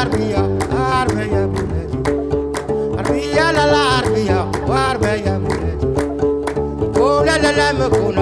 Arbia, Arbia, buleju Arbia, la la Arbia, Arbia, buleju ko oh, la la la me ko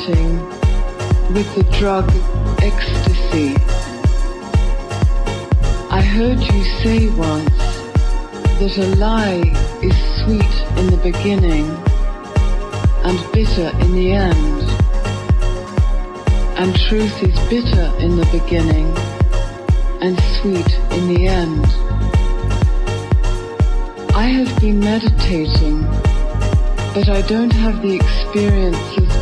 experimenting with the drug ecstasy. I heard you say once that a lie is sweet in the beginning and bitter in the end. And truth is bitter in the beginning and sweet in the end. I have been meditating, but I don't have the experiences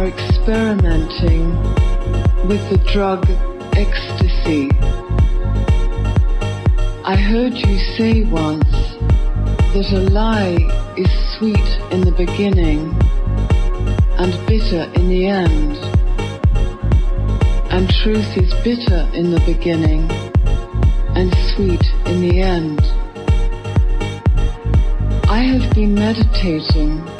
Are experimenting with the drug ecstasy. I heard you say once that a lie is sweet in the beginning and bitter in the end. And truth is bitter in the beginning and sweet in the end. I have been meditating